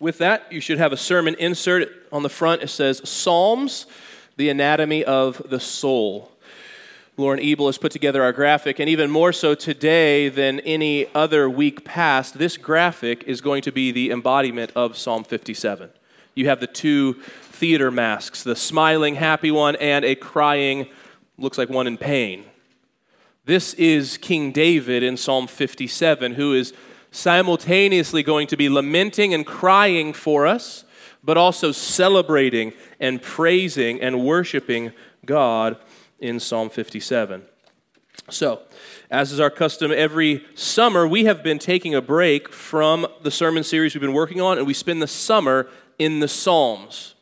With that, you should have a sermon insert on the front. It says Psalms, the anatomy of the soul. Lauren Ebel has put together our graphic, and even more so today than any other week past, this graphic is going to be the embodiment of Psalm 57. You have the two theater masks the smiling, happy one, and a crying, looks like one in pain. This is King David in Psalm 57, who is simultaneously going to be lamenting and crying for us, but also celebrating and praising and worshiping God in Psalm 57. So, as is our custom every summer, we have been taking a break from the sermon series we've been working on, and we spend the summer in the Psalms.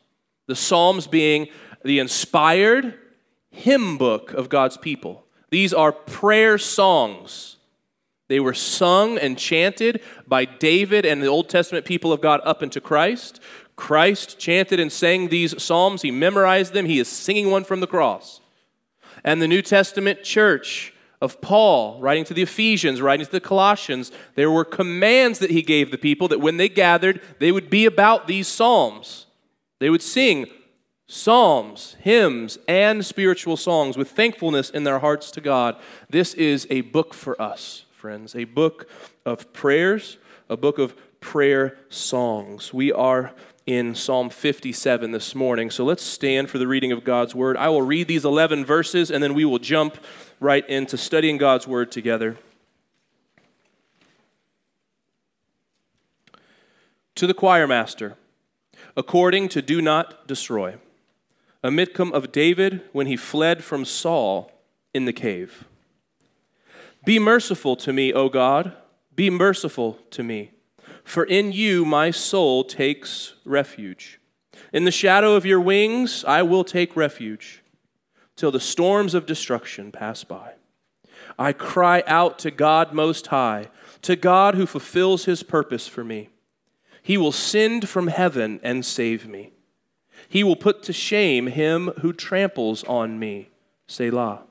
The Psalms being the inspired hymn book of God's people. These are prayer songs they were sung and chanted by David and the Old Testament people of God up into Christ. Christ chanted and sang these psalms. He memorized them. He is singing one from the cross. And the New Testament church of Paul, writing to the Ephesians, writing to the Colossians, there were commands that he gave the people that when they gathered, they would be about these psalms. They would sing psalms, hymns, and spiritual songs with thankfulness in their hearts to God. This is a book for us friends, a book of prayers, a book of prayer songs. We are in Psalm 57 this morning. So let's stand for the reading of God's word. I will read these 11 verses and then we will jump right into studying God's word together. To the choir master, according to do not destroy, a Michtam of David when he fled from Saul in the cave. Be merciful to me, O God. Be merciful to me. For in you my soul takes refuge. In the shadow of your wings I will take refuge till the storms of destruction pass by. I cry out to God Most High, to God who fulfills his purpose for me. He will send from heaven and save me. He will put to shame him who tramples on me. Selah.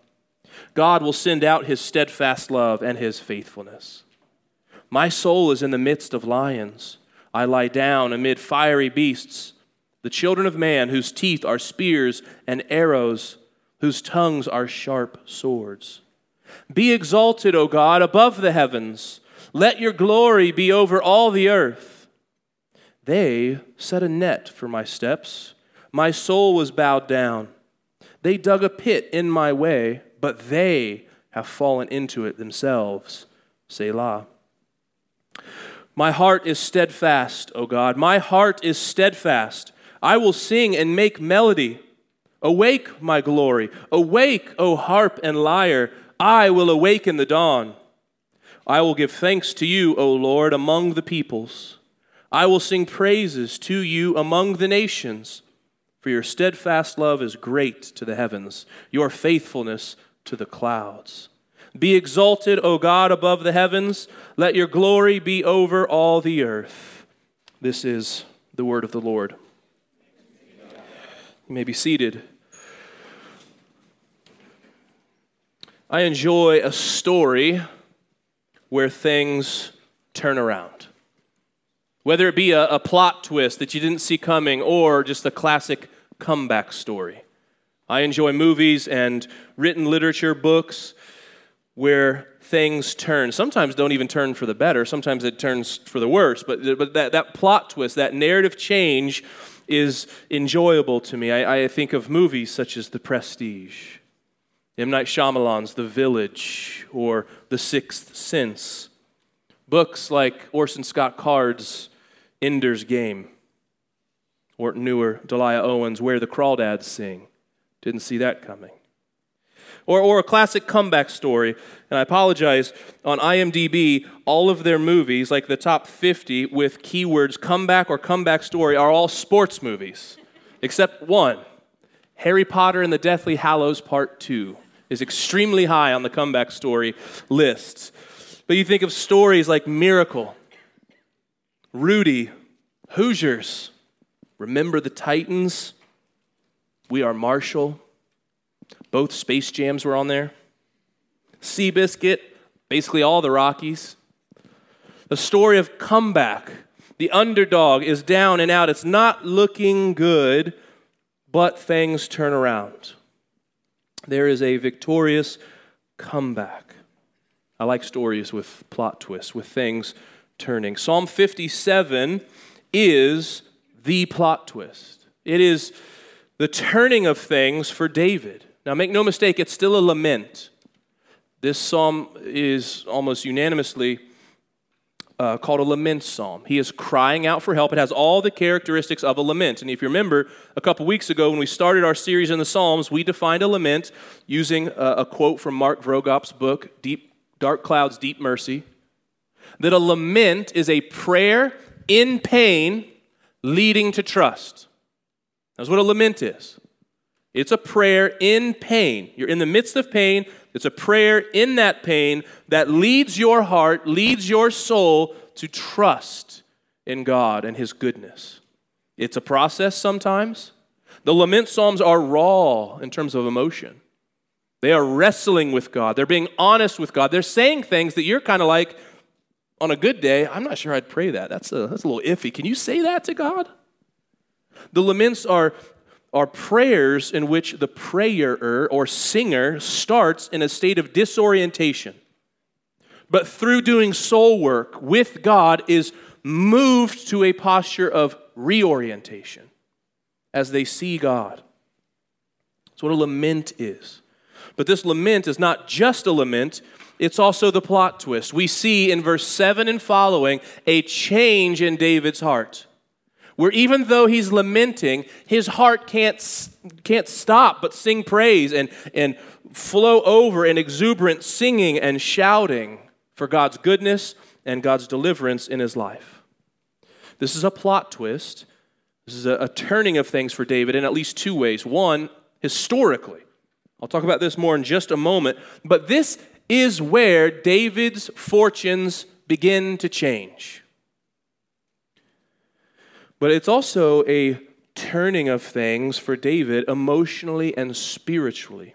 God will send out his steadfast love and his faithfulness. My soul is in the midst of lions. I lie down amid fiery beasts, the children of man, whose teeth are spears and arrows, whose tongues are sharp swords. Be exalted, O God, above the heavens. Let your glory be over all the earth. They set a net for my steps. My soul was bowed down. They dug a pit in my way but they have fallen into it themselves. Selah. My heart is steadfast, O God. My heart is steadfast. I will sing and make melody. Awake, my glory. Awake, O harp and lyre. I will awaken the dawn. I will give thanks to you, O Lord, among the peoples. I will sing praises to you among the nations. For your steadfast love is great to the heavens, your faithfulness to the clouds. Be exalted, O God, above the heavens. Let your glory be over all the earth. This is the word of the Lord. You may be seated. I enjoy a story where things turn around. Whether it be a, a, plot twist that you didn't see coming or just a classic comeback story. I enjoy movies and written literature, books where things turn. Sometimes don't even turn for the better, sometimes it turns for the worse. But, but that, that plot twist, that narrative change is enjoyable to me. I, I think of movies such as The Prestige, M. Night Shyamalan's The Village, or The Sixth Sense. Books like Orson Scott Card's Ender's Game, or newer, Delia Owens' Where the Crawdads Sing. Didn't see that coming. Or, or a classic comeback story, and I apologize, on IMDb, all of their movies, like the top 50 with keywords comeback or comeback story, are all sports movies, except one Harry Potter and the Deathly Hallows Part 2 is extremely high on the comeback story lists. But you think of stories like Miracle, Rudy, Hoosiers, Remember the Titans, we Are Marshall. Both Space Jams were on there. Seabiscuit, basically all the Rockies. The story of comeback The underdog is down and out. It's not looking good, but things turn around. There is a victorious comeback. I like stories with plot twists, with things turning. Psalm 57 is the plot twist. It is the turning of things for David. Now, make no mistake, it's still a lament. This psalm is almost unanimously uh, called a lament psalm. He is crying out for help. It has all the characteristics of a lament. And if you remember, a couple weeks ago when we started our series in the Psalms, we defined a lament using a, a quote from Mark Vroegop's book, Deep, Dark Clouds, Deep Mercy, that a lament is a prayer in pain leading to trust. That's what a lament is. It's a prayer in pain. You're in the midst of pain. It's a prayer in that pain that leads your heart, leads your soul to trust in God and His goodness. It's a process sometimes. The lament psalms are raw in terms of emotion. They are wrestling with God. They're being honest with God. They're saying things that you're kind of like, on a good day, I'm not sure I'd pray that. That's a, that's a little iffy. Can you say that to God? The laments are, are prayers in which the prayer or singer starts in a state of disorientation, but through doing soul work with God is moved to a posture of reorientation as they see God. That's what a lament is. But this lament is not just a lament, it's also the plot twist. We see in verse 7 and following a change in David's heart. Where even though he's lamenting, his heart can't, can't stop but sing praise and, and flow over in exuberant singing and shouting for God's goodness and God's deliverance in his life. This is a plot twist. This is a, a turning of things for David in at least two ways. One, historically. I'll talk about this more in just a moment. But this is where David's fortunes begin to change. But it's also a turning of things for David emotionally and spiritually.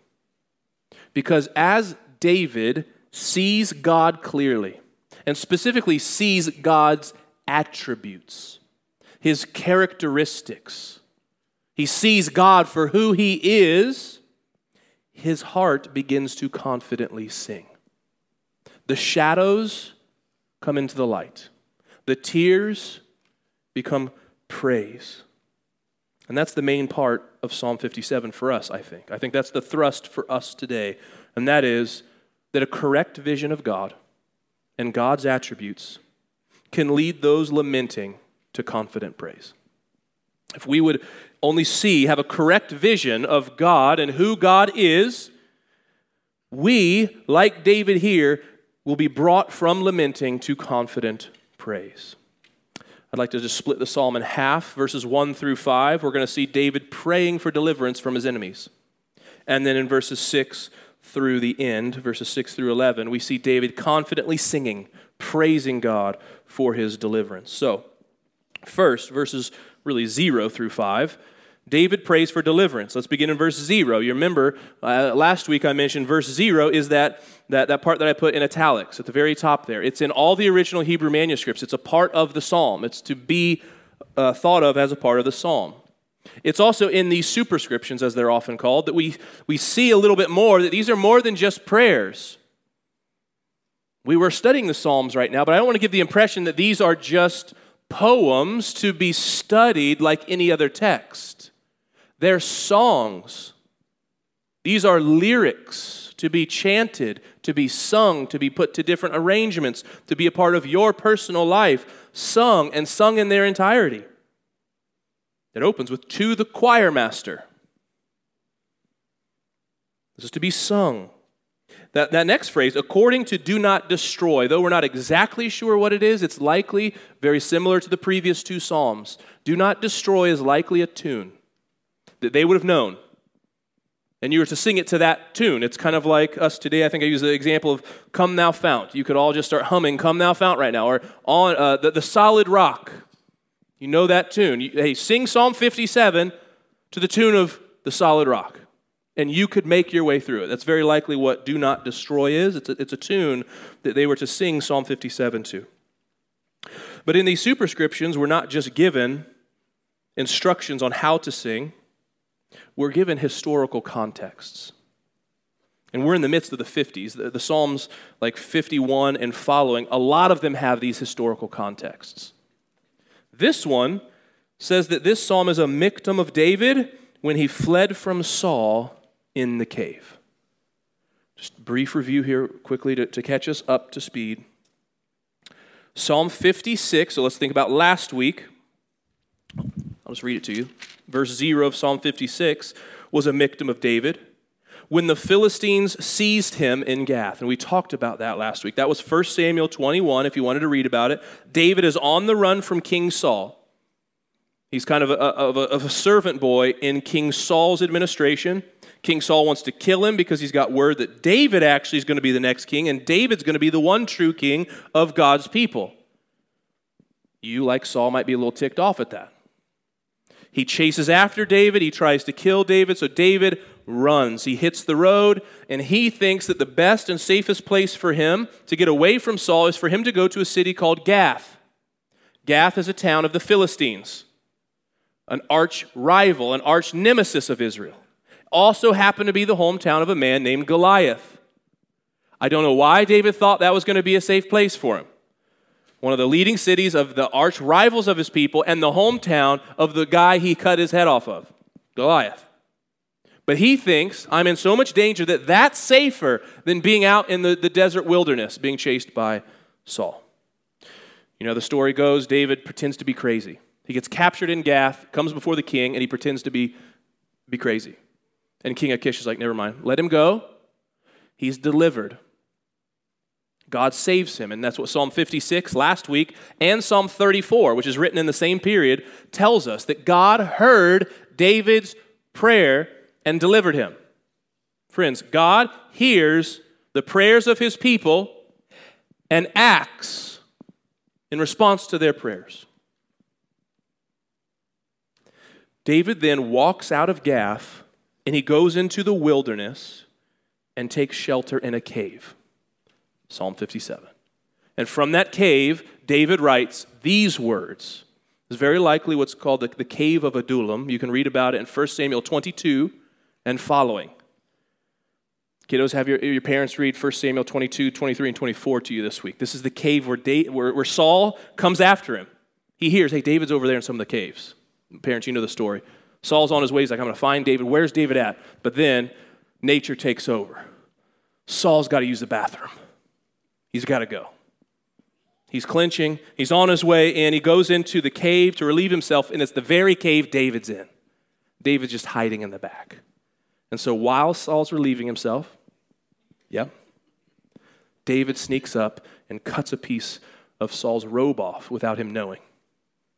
Because as David sees God clearly, and specifically sees God's attributes, his characteristics, he sees God for who he is his heart begins to confidently sing. The shadows come into the light, the tears become praise. And that's the main part of Psalm 57 for us, I think. I think that's the thrust for us today, and that is that a correct vision of God and God's attributes can lead those lamenting to confident praise. If we would only see, have a correct vision of God and who God is, we, like David here, will be brought from lamenting to confident praise. I'd like to just split the psalm in half, verses 1 through 5. We're going to see David praying for deliverance from his enemies. And then in verses 6 through the end, verses 6 through 11, we see David confidently singing, praising God for his deliverance. So, first, verses really 0 through 5. David prays for deliverance. Let's begin in verse 0. You remember uh, last week I mentioned verse 0 is that, that, that part that I put in italics at the very top there. It's in all the original Hebrew manuscripts, it's a part of the psalm. It's to be uh, thought of as a part of the psalm. It's also in these superscriptions, as they're often called, that we, we see a little bit more that these are more than just prayers. We were studying the Psalms right now, but I don't want to give the impression that these are just poems to be studied like any other text. They're songs. These are lyrics to be chanted, to be sung, to be put to different arrangements, to be a part of your personal life, sung and sung in their entirety. It opens with to the choir master. This is to be sung. That, that next phrase, according to do not destroy, though we're not exactly sure what it is, it's likely very similar to the previous two Psalms. Do not destroy is likely a tune that they would have known. And you were to sing it to that tune. It's kind of like us today. I think I use the example of Come Thou Fount. You could all just start humming Come Thou Fount right now, or on uh, the, the Solid Rock. You know that tune. You, hey, sing Psalm 57 to the tune of the Solid Rock. And you could make your way through it. That's very likely what Do Not Destroy is. It's a, it's a tune that they were to sing Psalm 57 to. But in these superscriptions, we're not just given instructions on how to sing, we're given historical contexts. And we're in the midst of the 50s. The, the, Psalms, like 51 and following, a lot of them have these historical contexts. This one says that this psalm is a Michtam of David when he fled from Saul in the cave. Just brief review here quickly to, to catch us up to speed. Psalm 56, so let's think about last week. I'll just read it to you. Verse 0 of Psalm 56 was a Michtam of David when the Philistines seized him in Gath. And we talked about that last week. That was 1 Samuel 21, if you wanted to read about it. David is on the run from King Saul. He's kind of a, of a, of a servant boy in King Saul's administration. King Saul wants to kill him because he's got word that David actually is going to be the next king, and David's going to be the one true king of God's people. You, like Saul, might be a little ticked off at that. He chases after David. He tries to kill David. So David runs. He hits the road, and he thinks that the best and safest place for him to get away from Saul is for him to go to a city called Gath. Gath is a town of the Philistines, an arch rival, an arch nemesis of Israel. Also happened to be the hometown of a man named Goliath. I don't know why David thought that was going to be a safe place for him one of the leading cities of the arch rivals of his people, and the hometown of the guy he cut his head off of, Goliath. But he thinks, I'm in so much danger that that's safer than being out in the, the desert wilderness being chased by Saul. You know, the story goes David pretends to be crazy. He gets captured in Gath, comes before the king, and he pretends to be, be crazy. And King Achish is like, never mind, let him go. He's delivered. God saves him. And that's what Psalm 56 last week and Psalm 34, which is written in the same period, tells us that God heard David's prayer and delivered him. Friends, God hears the prayers of his people and acts in response to their prayers. David then walks out of Gath and he goes into the wilderness and takes shelter in a cave. Psalm 57. And from that cave, David writes these words. It's very likely what's called the, the cave of Adullam. You can read about it in 1 Samuel 22 and following. Kiddos, have your, your parents read 1 Samuel 22, 23, and 24 to you this week. This is the cave where, where, where Saul comes after him. He hears, hey, David's over there in some of the caves. Parents, you know the story. Saul's on his way. He's like, I'm going to find David. Where's David at? But then nature takes over. Saul's got to use the bathroom. He's got to go. He's clinching, He's on his way in. He goes into the cave to relieve himself, and it's the very cave David's in. David's just hiding in the back. And so while Saul's relieving himself, yep, David sneaks up and cuts a piece of Saul's robe off without him knowing.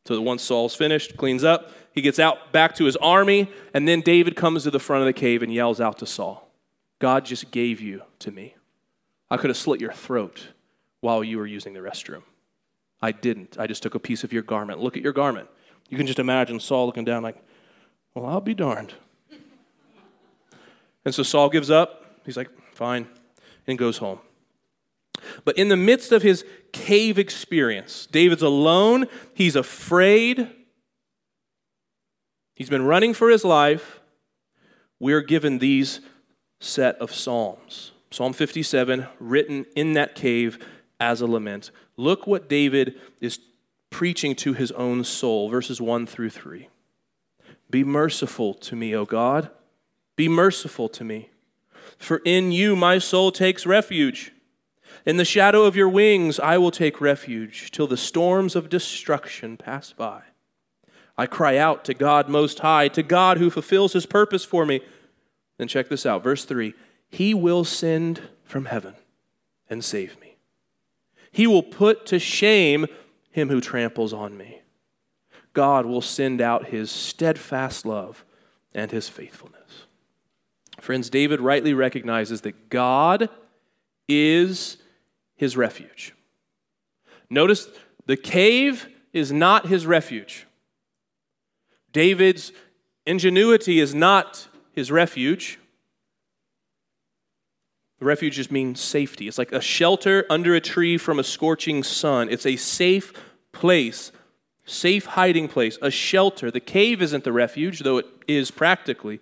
So that once Saul's finished, cleans up, he gets out back to his army, and then David comes to the front of the cave and yells out to Saul, God just gave you to me. I could have slit your throat while you were using the restroom. I didn't. I just took a piece of your garment. Look at your garment. You can just imagine Saul looking down, like, well, I'll be darned. and so Saul gives up. He's like, fine, and goes home. But in the midst of his cave experience, David's alone. He's afraid. He's been running for his life. We're given these set of Psalms. Psalm 57, written in that cave as a lament. Look what David is preaching to his own soul, verses 1 through 3. Be merciful to me, O God. Be merciful to me. For in you my soul takes refuge. In the shadow of your wings I will take refuge till the storms of destruction pass by. I cry out to God Most High, to God who fulfills his purpose for me. Then check this out, verse 3 he will send from heaven and save me. He will put to shame him who tramples on me. God will send out his steadfast love and his faithfulness. Friends, David rightly recognizes that God is his refuge. Notice the cave is not his refuge. David's ingenuity is not his refuge. Refuge just means safety. It's like a shelter under a tree from a scorching sun. It's a safe place, safe hiding place, a shelter. The cave isn't the refuge, though it is practically.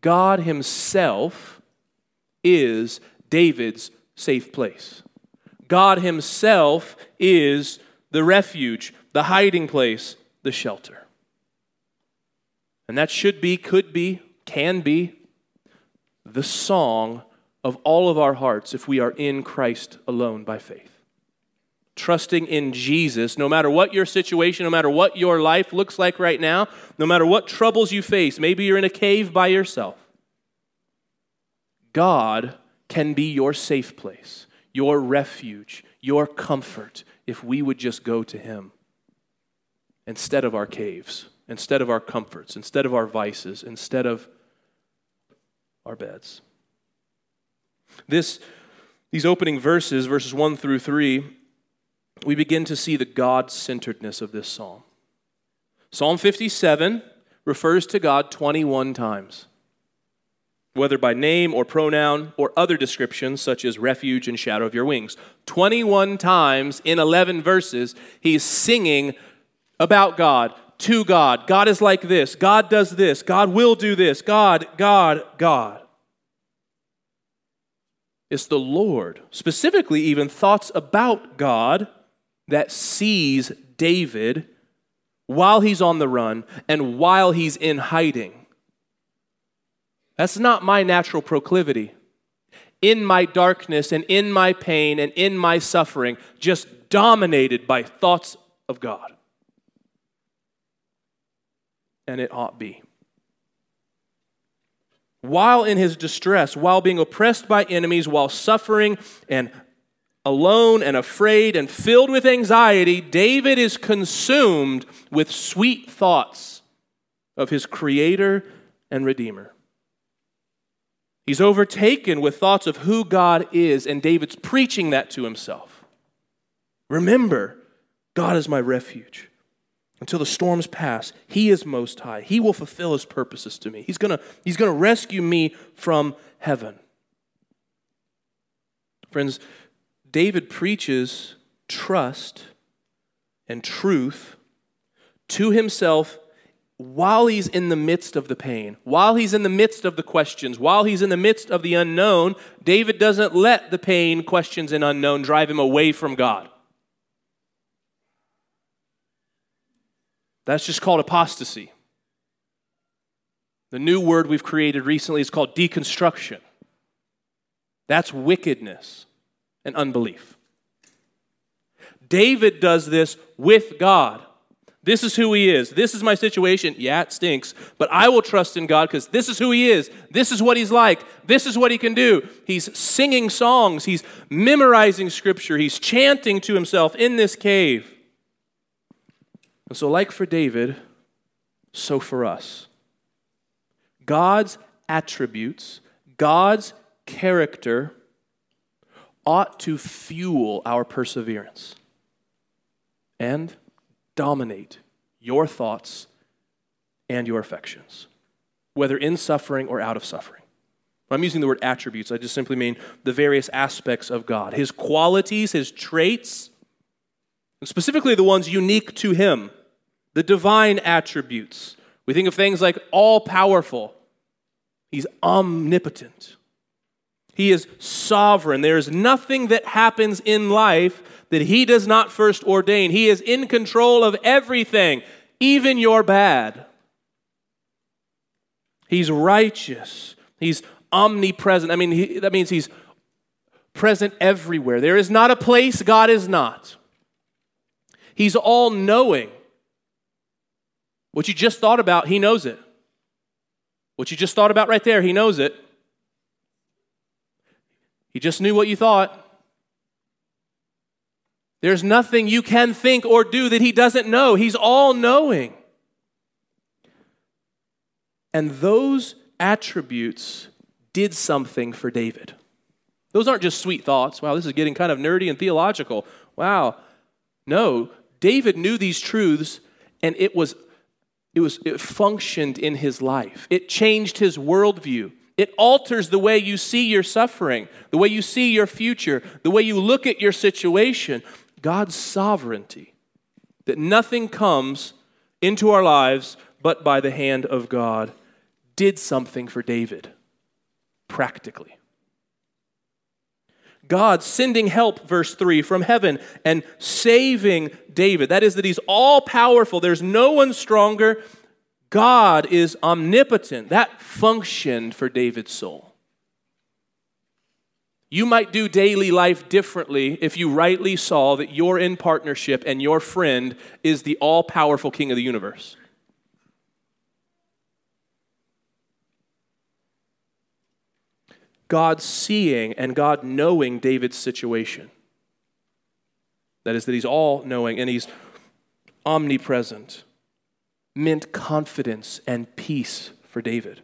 God Himself is David's safe place. God Himself is the refuge, the hiding place, the shelter. And that should be, could be, can be the song of all of our hearts if we are in Christ alone by faith. Trusting in Jesus, no matter what your situation, no matter what your life looks like right now, no matter what troubles you face, maybe you're in a cave by yourself. God can be your safe place, your refuge, your comfort, if we would just go to Him instead of our caves, instead of our comforts, instead of our vices, instead of our beds. This, these opening verses, verses 1 through 3, we begin to see the God centeredness of this psalm. Psalm 57 refers to God 21 times, whether by name or pronoun or other descriptions such as refuge and shadow of your wings. 21 times in 11 verses, he's singing about God, to God. God is like this. God does this. God will do this. God, God, God. It's the Lord, specifically, even thoughts about God that sees David while he's on the run and while he's in hiding. That's not my natural proclivity. In my darkness and in my pain and in my suffering, just dominated by thoughts of God. And it ought be while in his distress, while being oppressed by enemies, while suffering and alone and afraid and filled with anxiety, David is consumed with sweet thoughts of his Creator and Redeemer. He's overtaken with thoughts of who God is, and David's preaching that to himself. Remember, God is my refuge until the storms pass. He is most high. He will fulfill his purposes to me. He's going to he's going to rescue me from heaven. Friends, David preaches trust and truth to himself while he's in the midst of the pain, while he's in the midst of the questions, while he's in the midst of the unknown. David doesn't let the pain, questions, and unknown drive him away from God. That's just called apostasy. The new word we've created recently is called deconstruction. That's wickedness and unbelief. David does this with God. This is who he is. This is my situation. Yeah, it stinks, but I will trust in God because this is who he is. This is what he's like. This is what he can do. He's singing songs, he's memorizing scripture, he's chanting to himself in this cave. And so, like for David, so for us. God's attributes, God's character ought to fuel our perseverance and dominate your thoughts and your affections, whether in suffering or out of suffering. When I'm using the word attributes, I just simply mean the various aspects of God, his qualities, his traits, and specifically the ones unique to him the divine attributes. We think of things like all powerful, He's omnipotent. He is sovereign. There is nothing that happens in life that He does not first ordain. He is in control of everything, even your bad. He's righteous. He's omnipresent. I mean, he, that means He's present everywhere. There is not a place God is not. He's all knowing. What you just thought about, He knows it. What you just thought about right there, He knows it. He just knew what you thought. There's nothing you can think or do that He doesn't know. He's all knowing. And those attributes did something for David. Those aren't just sweet thoughts. Wow, this is getting kind of nerdy and theological. Wow. No, David knew these truths, and it was it was it functioned in his life. It changed his worldview. It alters the way you see your suffering, the way you see your future, the way you look at your situation. God's sovereignty that nothing comes into our lives but by the hand of God, did something for David practically. God sending help, verse 3, from heaven and saving David. That is, that he's all powerful, there's no one stronger. God is omnipotent. That functioned for David's soul. You might do daily life differently if you rightly saw that you're in partnership and your friend is the all powerful king of the universe. God seeing and God knowing David's situation. That is, that he's all knowing and he's omnipresent, meant confidence and peace for David.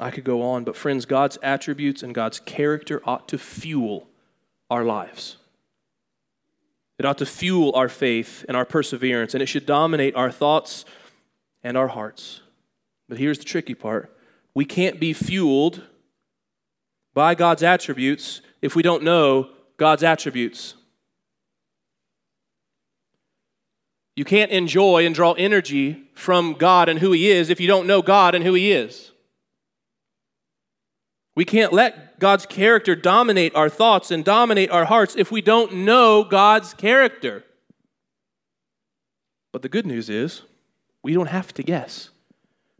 I could go on, but friends, God's attributes and God's character ought to fuel our lives. It ought to fuel our faith and our perseverance, and it should dominate our thoughts and our hearts. But here's the tricky part we can't be fueled by God's attributes if we don't know God's attributes. You can't enjoy and draw energy from God and who He is if you don't know God and who He is. We can't let God's character dominate our thoughts and dominate our hearts if we don't know God's character. But the good news is, we don't have to guess.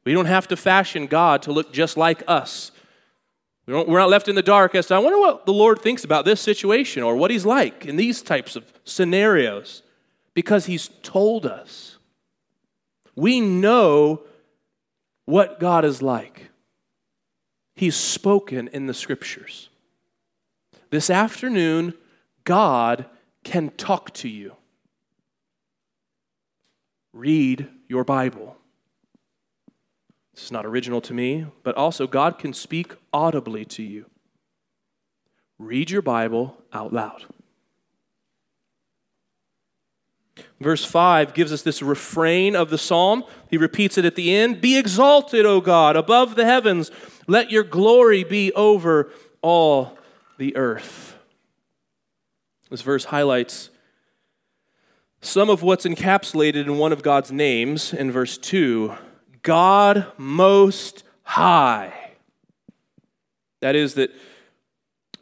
We don't have to fashion God to look just like us. We are not left in the dark as to, I wonder what the Lord thinks about this situation or what He's like in these types of scenarios because He's told us. We know what God is like. He's spoken in the scriptures. This afternoon, God can talk to you. Read your Bible. Is not original to me, but also God can speak audibly to you. Read your Bible out loud. Verse 5 gives us this refrain of the psalm. He repeats it at the end Be exalted, O God, above the heavens. Let your glory be over all the earth. This verse highlights some of what's encapsulated in one of God's names in verse 2 God Most High. That is, that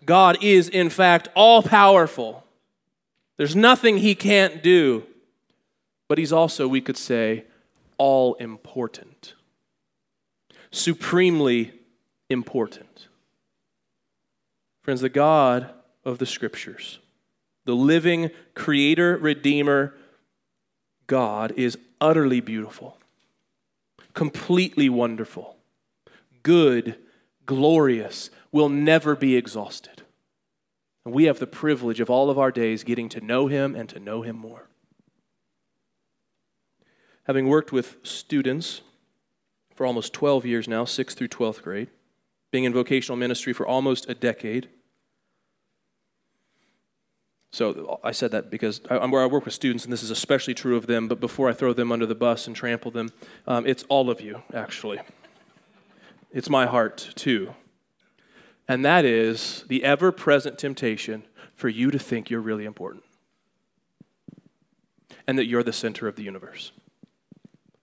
God is, in fact, all powerful. There's nothing he can't do. But he's also, we could say, all important, supremely important. Friends, the God of the Scriptures, the living creator, redeemer, God is utterly beautiful completely wonderful, good, glorious, will never be exhausted. And we have the privilege of all of our days getting to know Him and to know Him more. Having worked with students for almost 12 years now, 6th through 12th grade, being in vocational ministry for almost a decade, so I said that because I, am where I work with students, and this is especially true of them. But before I throw them under the bus and trample them, um, it's all of you, actually. It's my heart, too. And that is the ever present temptation for you to think you're really important and that you're the center of the universe.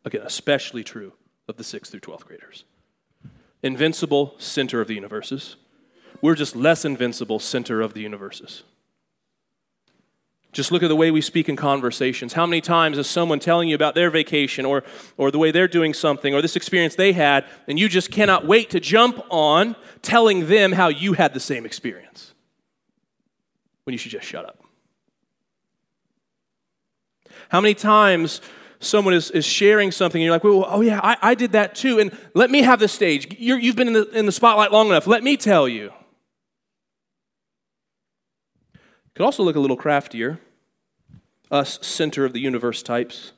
Again, especially true of the 6th through 12th graders. Invincible, center of the universes. We're just less invincible, center of the universes. Just look at the way we speak in conversations. How many times is someone telling you about their vacation or, or the way they're doing something or this experience they had, and you just cannot wait to jump on telling them how you had the same experience when you should just shut up? How many times someone is, is sharing something and you're like, well, oh yeah, I, I did that too, and let me have the stage. you have been in the, in the spotlight long enough. Let me tell you. Could also look a little craftier us center of the universe types.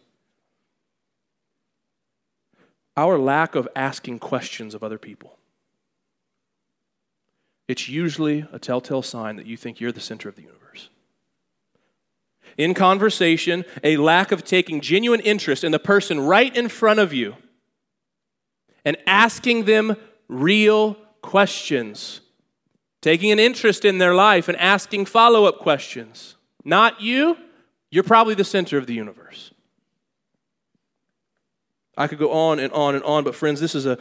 Our lack of asking questions of other people. It's usually a telltale sign that you think you're the center of the universe. In conversation, a lack of taking genuine interest in the person right in front of you and asking them real questions, taking an interest in their life and asking follow up questions. Not you, You're probably the center of the universe. I could go on and on and on, but friends, this is a,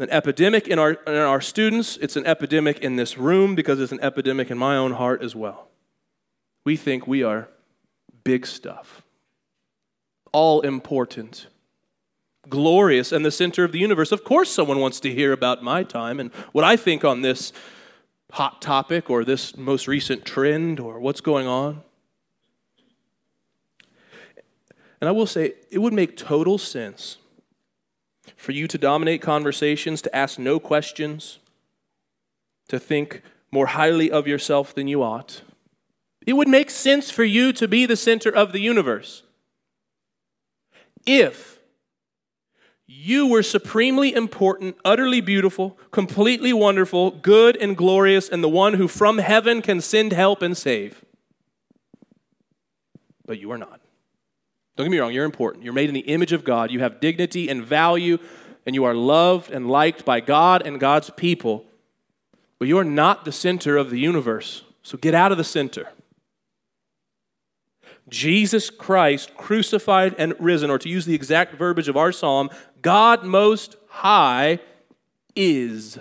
an epidemic in our, in our students. It's an epidemic in this room because it's an epidemic in my own heart as well. We think we are big stuff, all important, glorious, and the center of the universe. Of course, someone wants to hear about my time and what I think on this hot topic or this most recent trend or what's going on. And I will say, it would make total sense for you to dominate conversations, to ask no questions, to think more highly of yourself than you ought. It would make sense for you to be the center of the universe if you were supremely important, utterly beautiful, completely wonderful, good and glorious, and the one who from heaven can send help and save. But you are not. Don't get me wrong, you're important. You're made in the image of God. You have dignity and value, and you are loved and liked by God and God's people. But you are not the center of the universe. So get out of the center. Jesus Christ, crucified and risen, or to use the exact verbiage of our psalm, God Most High is.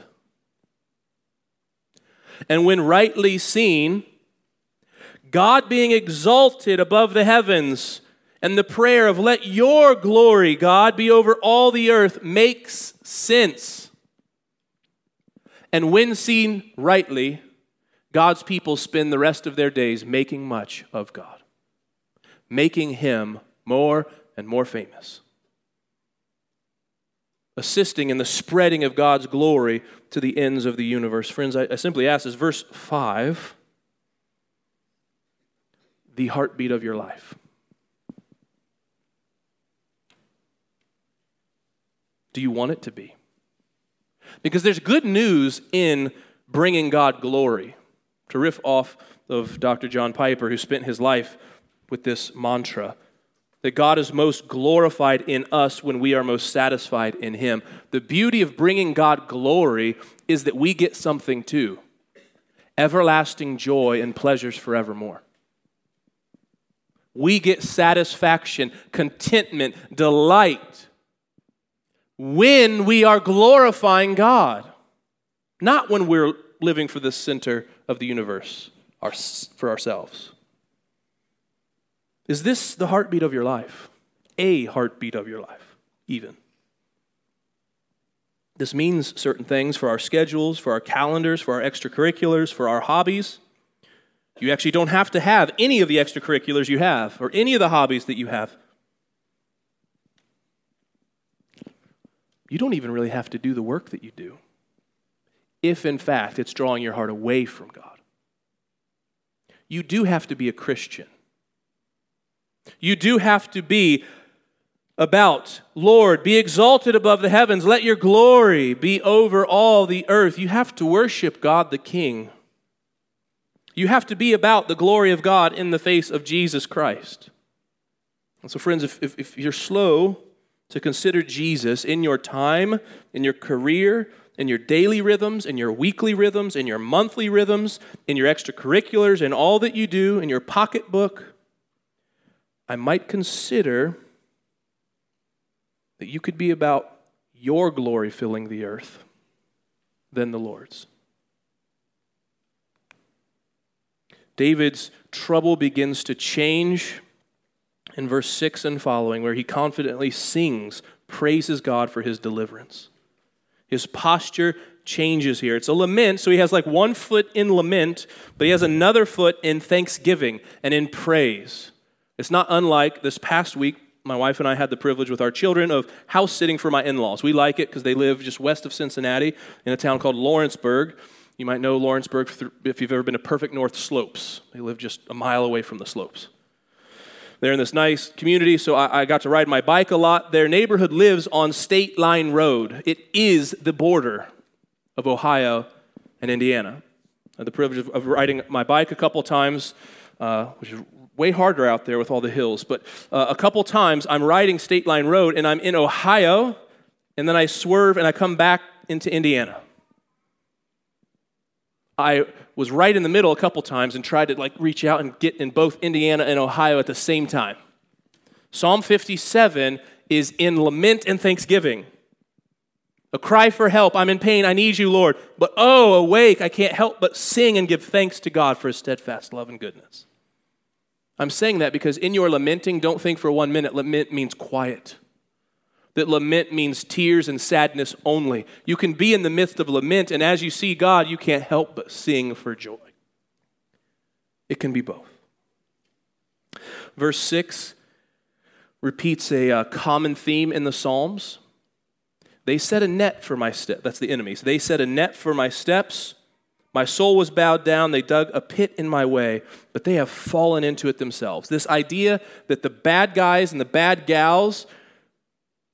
And when rightly seen, God being exalted above the heavens, and the prayer of let your glory, God, be over all the earth makes sense. And when seen rightly, God's people spend the rest of their days making much of God, making Him more and more famous, assisting in the spreading of God's glory to the ends of the universe. Friends, I, I simply ask this verse 5 the heartbeat of your life. Do you want it to be? Because there's good news in bringing God glory. To riff off of Dr. John Piper, who spent his life with this mantra that God is most glorified in us when we are most satisfied in Him. The beauty of bringing God glory is that we get something too everlasting joy and pleasures forevermore. We get satisfaction, contentment, delight when we are glorifying God, not when we're living for the center of the universe for ourselves. Is this the heartbeat of your life? A heartbeat of your life, even. This means certain things for our schedules, for our calendars, for our extracurriculars, for our hobbies. You actually don't have to have any of the extracurriculars you have or any of the hobbies that you have. you don't even really have to do the work that you do if, in fact, it's drawing your heart away from God. You do have to be a Christian. You do have to be about, Lord, be exalted above the heavens, let your glory be over all the earth. You have to worship God the King. You have to be about the glory of God in the face of Jesus Christ. And so, friends, if, if, if you're slow to consider Jesus in your time, in your career, in your daily rhythms, in your weekly rhythms, in your monthly rhythms, in your extracurriculars, in all that you do, in your pocketbook, I might consider that you could be about your glory filling the earth than the Lord's. David's trouble begins to change in verse 6 and following, where he confidently sings, praises God for his deliverance. His posture changes here. It's a lament, so he has like one foot in lament, but he has another foot in thanksgiving and in praise. It's not unlike this past week. My wife and I had the privilege with our children of house sitting for my in laws. We like it because they live just west of Cincinnati in a town called Lawrenceburg. You might know Lawrenceburg if you've ever been to Perfect North Slopes. They live just a mile away from the slopes. They're in this nice community, so I, I, got to ride my bike a lot. Their neighborhood lives on State Line Road. It is the border of Ohio and Indiana. I had the privilege of, of riding my bike a couple times, uh, which is way harder out there with all the hills. But uh, a couple times I'm riding State Line Road and I'm in Ohio, and then I swerve and I come back into Indiana. I was right in the middle a couple times and tried to like reach out and get in both Indiana and Ohio at the same time. Psalm 57 is in lament and thanksgiving. A cry for help. I'm in pain. I need you, Lord. But oh, awake. I can't help but sing and give thanks to God for his steadfast love and goodness. I'm saying that because in your lamenting, don't think for one minute lament means quiet. That lament means tears and sadness only. You can be in the midst of lament, and as you see God, you can't help but sing for joy. It can be both. Verse 6 repeats a uh, common theme in the Psalms. They set a net for my steps. That's the enemies. They set a net for my steps. My soul was bowed down. They dug a pit in my way, but they have fallen into it themselves. This idea that the bad guys and the bad gals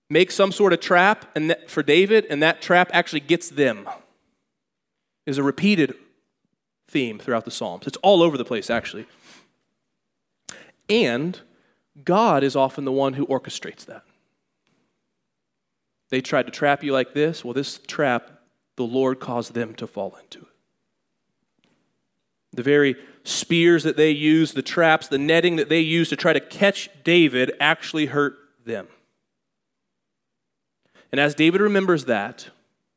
make some sort of trap and that, for David, and that trap actually gets them is a repeated theme throughout the Psalms. It's all over the place, actually. And God is often the one who orchestrates that. They tried to trap you like this. Well, this trap, the Lord caused them to fall into it. The very spears that they used, the traps, the netting that they used to try to catch David actually hurt them. And as David remembers that,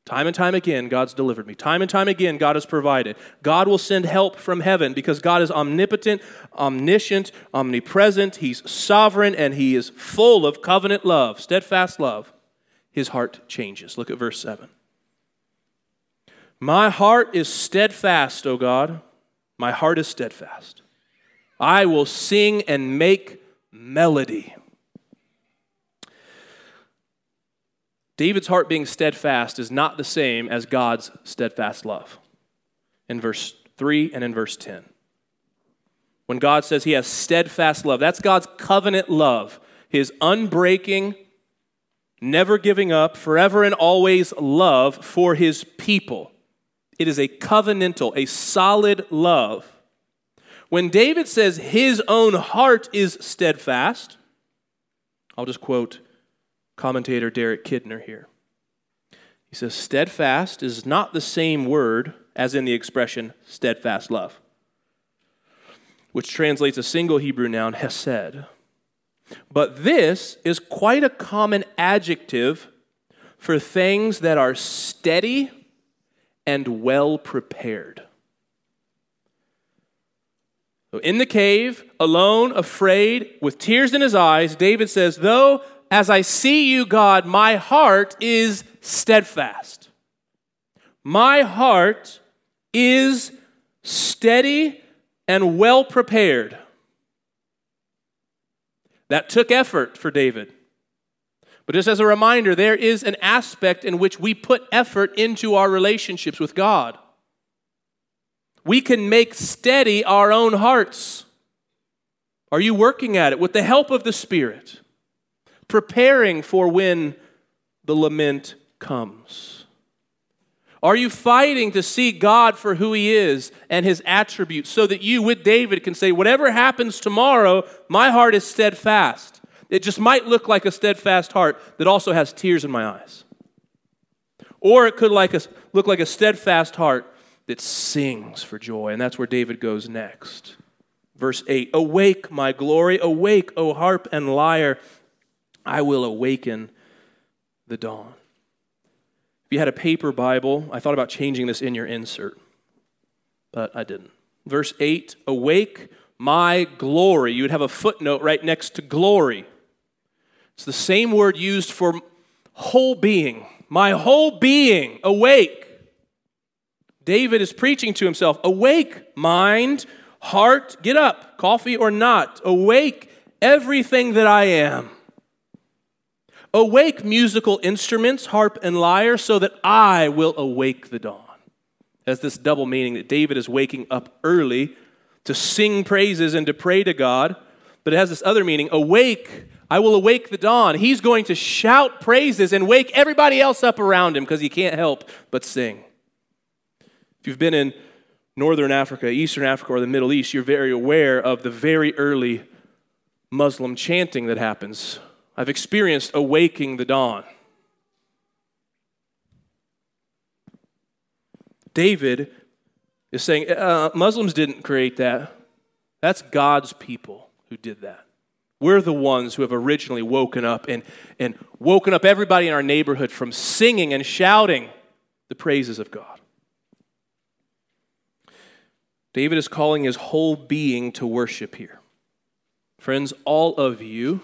Time and time again, God's delivered me. Time and time again, God has provided. God will send help from heaven because God is omnipotent, omniscient, omnipresent. He's sovereign and He is full of covenant love, steadfast love. His heart changes. Look at verse 7. My heart is steadfast, O God. My heart is steadfast. I will sing and make melody. David's heart being steadfast is not the same as God's steadfast love. In verse 3 and in verse 10. When God says he has steadfast love, that's God's covenant love, his unbreaking, never giving up, forever and always love for his people. It is a covenantal, a solid love. When David says his own heart is steadfast, I'll just quote commentator Derek Kidner here. He says, steadfast is not the same word as in the expression steadfast love, which translates a single Hebrew noun, hesed. But this is quite a common adjective for things that are steady and well prepared. So in the cave, alone, afraid, with tears in his eyes, David says, Though as I see you, God, my heart is steadfast. My heart is steady and well prepared. That took effort for David. But just as a reminder, there is an aspect in which we put effort into our relationships with God. We can make steady our own hearts. Are you working at it with the help of the Spirit? preparing for when the lament comes? Are you fighting to see God for who He is and His attributes so that you, with David, can say, Whatever happens tomorrow, my heart is steadfast? It just might look like a steadfast heart that also has tears in my eyes. Or it could like a, look like a steadfast heart that sings for joy. And that's where David goes next. Verse 8 Awake, my glory, awake, O harp and lyre. I will awaken the dawn. If you had a paper Bible, I thought about changing this in your insert, but I didn't. Verse 8 Awake my glory. You would have a footnote right next to glory. It's the same word used for whole being. My whole being, awake. David is preaching to himself Awake, mind, heart, get up, coffee or not. Awake, everything that I am. Awake musical instruments, harp and lyre, so that I will awake the dawn. Has this double meaning that David is waking up early to sing praises and to pray to God, but it has this other meaning awake, I will awake the dawn. He's going to shout praises and wake everybody else up around him because he can't help but sing. If you've been in Northern Africa, Eastern Africa, or the Middle East, you're very aware of the very early Muslim chanting that happens I've experienced awaking the dawn. David is saying uh, Muslims didn't create that. That's God's people who did that. We're the ones who have originally woken up and, and woken up everybody in our neighborhood from singing and shouting the praises of God. David is calling his whole being to worship here. Friends, all of you,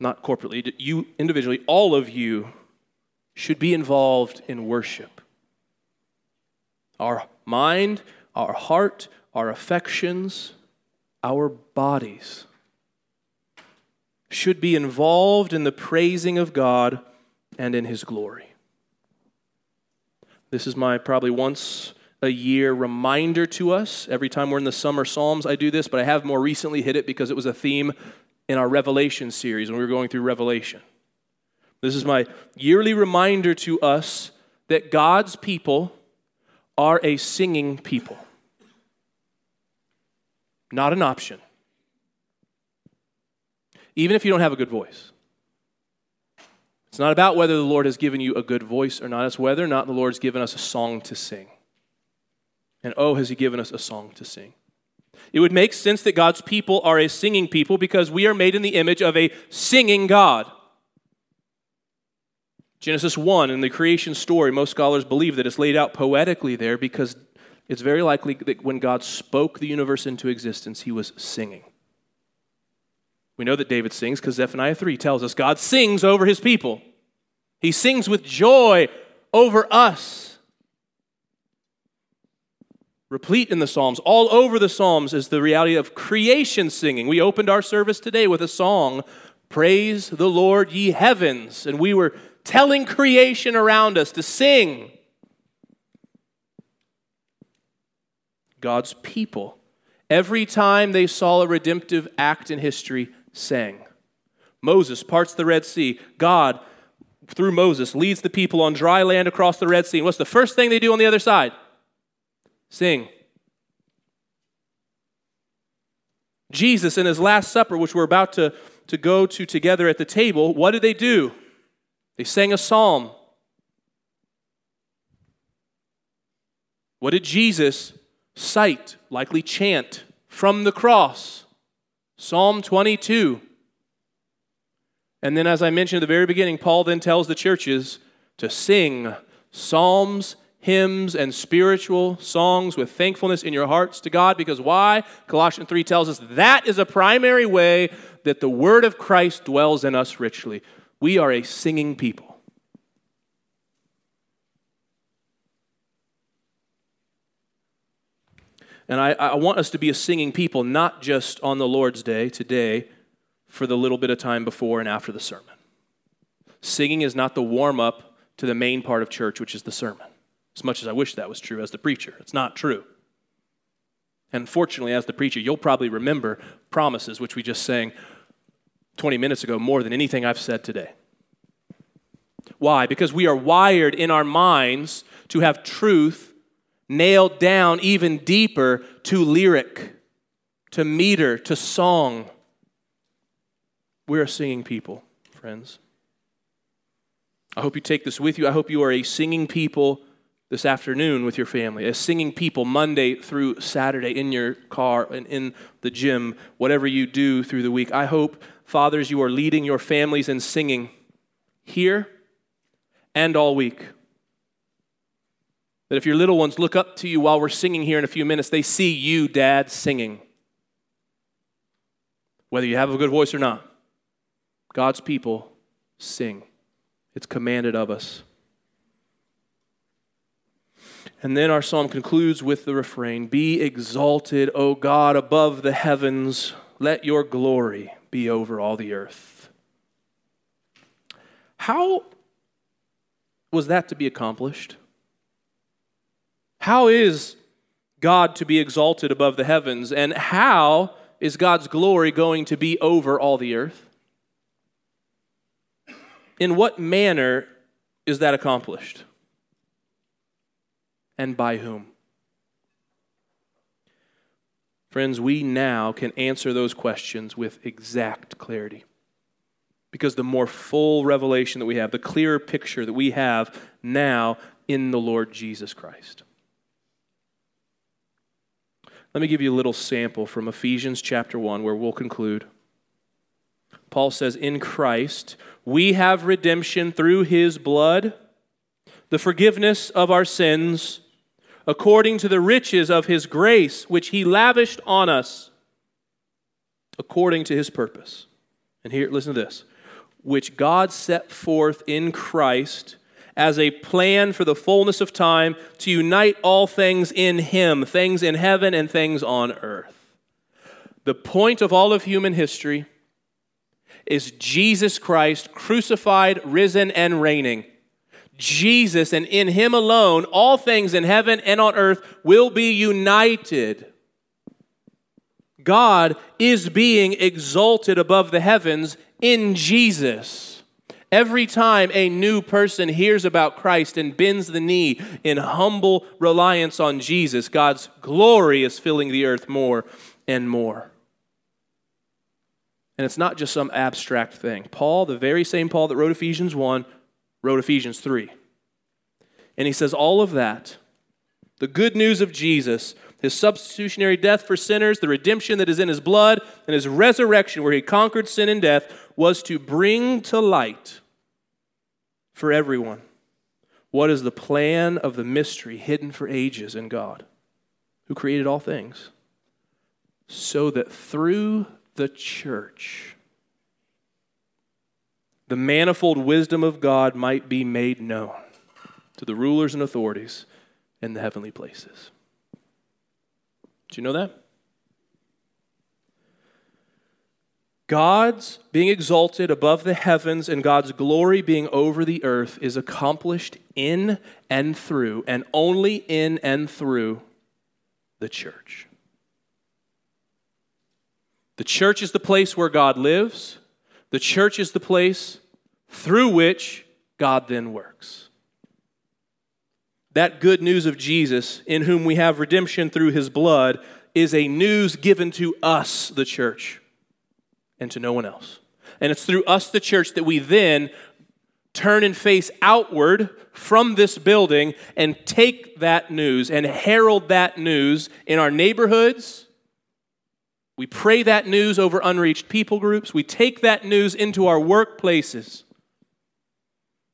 not corporately, you individually, all of you should be involved in worship. Our mind, our heart, our affections, our bodies should be involved in the praising of God and in His glory. This is my probably once a year reminder to us. Every time we're in the summer Psalms, I do this, but I have more recently hit it because it was a theme in our Revelation series when we were going through Revelation. This is my yearly reminder to us that God's people are a singing people, not an option. Even if you don't have a good voice. It's not about whether the Lord has given you a good voice or not, it's whether or not the Lord's given us a song to sing. And oh, has He given us a song to sing. It would make sense that God's people are a singing people because we are made in the image of a singing God. Genesis 1 in the creation story, most scholars believe that it's laid out poetically there because it's very likely that when God spoke the universe into existence, he was singing. We know that David sings because Zephaniah 3 tells us God sings over his people. He sings with joy over us. Replete in the Psalms, all over the Psalms, is the reality of creation singing. We opened our service today with a song, Praise the Lord, ye heavens. And we were telling creation around us to sing. God's people, every time they saw a redemptive act in history, sang. Moses parts the Red Sea. God, through Moses, leads the people on dry land across the Red Sea. And what's the first thing they do on the other side? Sing. Jesus, in his Last Supper, which we're about to, to go to together at the table, what did they do? They sang a psalm. What did Jesus cite, likely chant from the cross? Psalm 22. And then, as I mentioned at the very beginning, Paul then tells the churches to sing psalms, hymns, and spiritual songs with thankfulness in your hearts to God. Because why? Colossians 3 tells us that is a primary way that the word of Christ dwells in us richly. We are a singing people. And I, I, want us to be a singing people, not just on the Lord's Day, today, for the little bit of time before and after the sermon. Singing is not the warm up to the main part of church, which is the sermon. As much as I wish that was true as the preacher, it's not true. And fortunately, as the preacher, you'll probably remember promises, which we just sang 20 minutes ago more than anything I've said today. Why? Because we are wired in our minds to have truth nailed down even deeper to lyric, to meter, to song. We're a singing people, friends. I hope you take this with you. I hope you are a singing people this afternoon with your family, a singing people Monday through Saturday in your car and in the gym, whatever you do through the week. I hope Fathers, you are leading your families in singing here and all week. That if your little ones look up to you while we're singing here in a few minutes, they see you, Dad, singing. Whether you have a good voice or not, God's people sing. It's commanded of us. And then our psalm concludes with the refrain Be exalted, O God, above the heavens. Let your glory be over all the earth. How was that to be accomplished? How is God to be exalted above the heavens? And how is God's glory going to be over all the earth? In what manner is that accomplished? And by whom? Friends, we now can answer those questions with exact clarity. Because the more full revelation that we have, the clearer picture that we have now in the Lord Jesus Christ. Let me give you a little sample from Ephesians chapter 1 where we'll conclude. Paul says, In Christ, we have redemption through his blood, the forgiveness of our sins, according to the riches of his grace, which he lavished on us, according to his purpose. And here, listen to this which God set forth in Christ as a plan for the fullness of time to unite all things in him, things in heaven and things on earth. The point of all of human history is Jesus Christ crucified, risen, and reigning. Jesus, and in Him alone, all things in heaven and on earth will be united. God is being exalted above the heavens in Jesus. Every time a new person hears about Christ and bends the knee in humble reliance on Jesus, God's glory is filling the earth more and more. And it's not just some abstract thing. Paul, the very same Paul that wrote Ephesians 1, wrote Ephesians 3. And he says all of that, the good news of Jesus, his substitutionary death for sinners, the redemption that is in his blood, and his resurrection where he conquered sin and death, was to bring to light for everyone what is the plan of the mystery hidden for ages in God, who created all things, so that through the church, the manifold wisdom of God might be made known to the rulers and authorities in the heavenly places. Do you know that? God's being exalted above the heavens and God's glory being over the earth is accomplished in and through, and only in and through the church. The church is the place where God lives. The church is the place through which God then works. That good news of Jesus, in whom we have redemption through his blood, is a news given to us, the church, and to no one else. And it's through us, the church, that we then turn and face outward from this building and take that news and herald that news in our neighborhoods we pray that news over unreached people groups. We take that news into our workplaces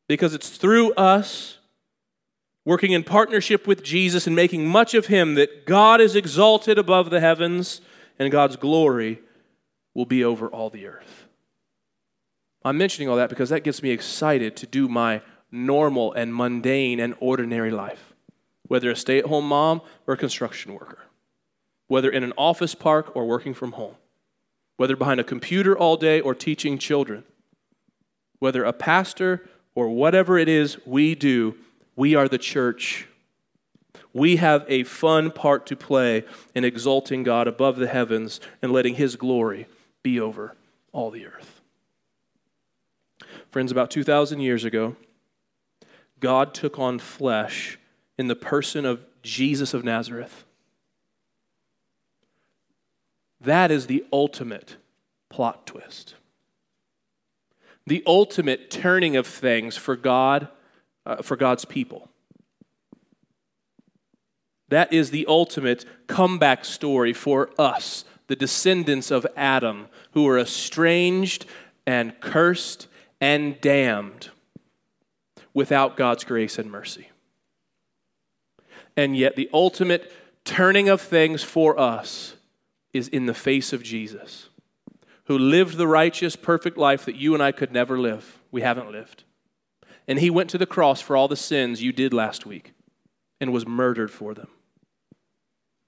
because it's through us working in partnership with Jesus and making much of Him that God is exalted above the heavens and God's glory will be over all the earth. I'm mentioning all that because that gets me excited to do my normal and mundane and ordinary life, whether a stay at home mom or a construction worker whether in an office park or working from home, whether behind a computer all day or teaching children, whether a pastor or whatever it is we do, we are the church. We have a fun part to play in exalting God above the heavens and letting His glory be over all the earth. Friends, about 2,000 years ago, God took on flesh in the person of Jesus of Nazareth. That is the ultimate plot twist. The ultimate turning of things for God, uh, for God's people. That is the ultimate comeback story for us, the descendants of Adam, who were estranged and cursed and damned without God's grace and mercy. And yet, the ultimate turning of things for us is in the face of Jesus, who lived the righteous, perfect life that you and I could never live. We haven't lived. And he went to the cross for all the sins you did last week and was murdered for them.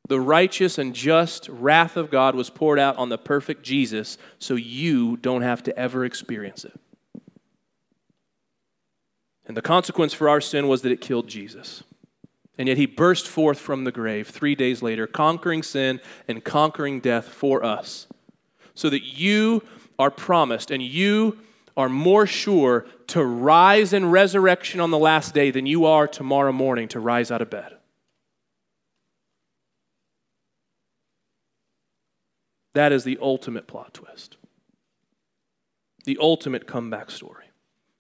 The righteous and just wrath of God was poured out on the perfect Jesus so you don't have to ever experience it. And the consequence for our sin was that it killed Jesus. And yet he burst forth from the grave three days later, conquering sin and conquering death for us, so that you are promised and you are more sure to rise in resurrection on the last day than you are tomorrow morning to rise out of bed. That is the ultimate plot twist, the ultimate comeback story.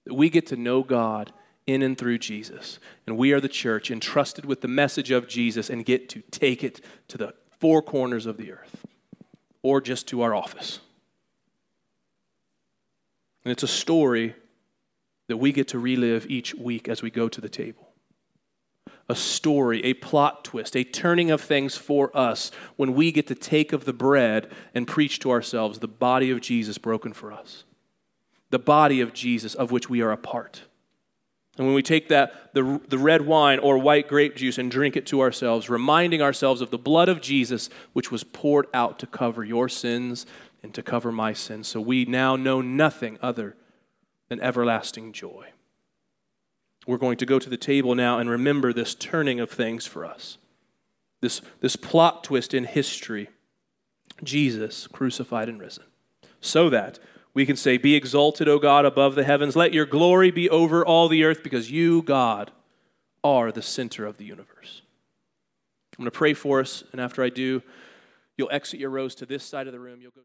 That we get to know God in and through Jesus. And we are the church entrusted with the message of Jesus and get to take it to the four corners of the earth or just to our office. And it's a story that we get to relive each week as we go to the table. A story, a plot twist, a turning of things for us when we get to take of the bread and preach to ourselves the body of Jesus broken for us, the body of Jesus of which we are a part. And when we take that, the, the red wine or white grape juice, and drink it to ourselves, reminding ourselves of the blood of Jesus, which was poured out to cover your sins and to cover my sins. So we now know nothing other than everlasting joy. We're going to go to the table now and remember this turning of things for us, this, this plot twist in history Jesus crucified and risen, so that we can say, Be exalted, O God, above the heavens. Let your glory be over all the earth, because you, God, are the center of the universe. I'm going to pray for us, and after I do, you'll exit your rows to this side of the room. You'll go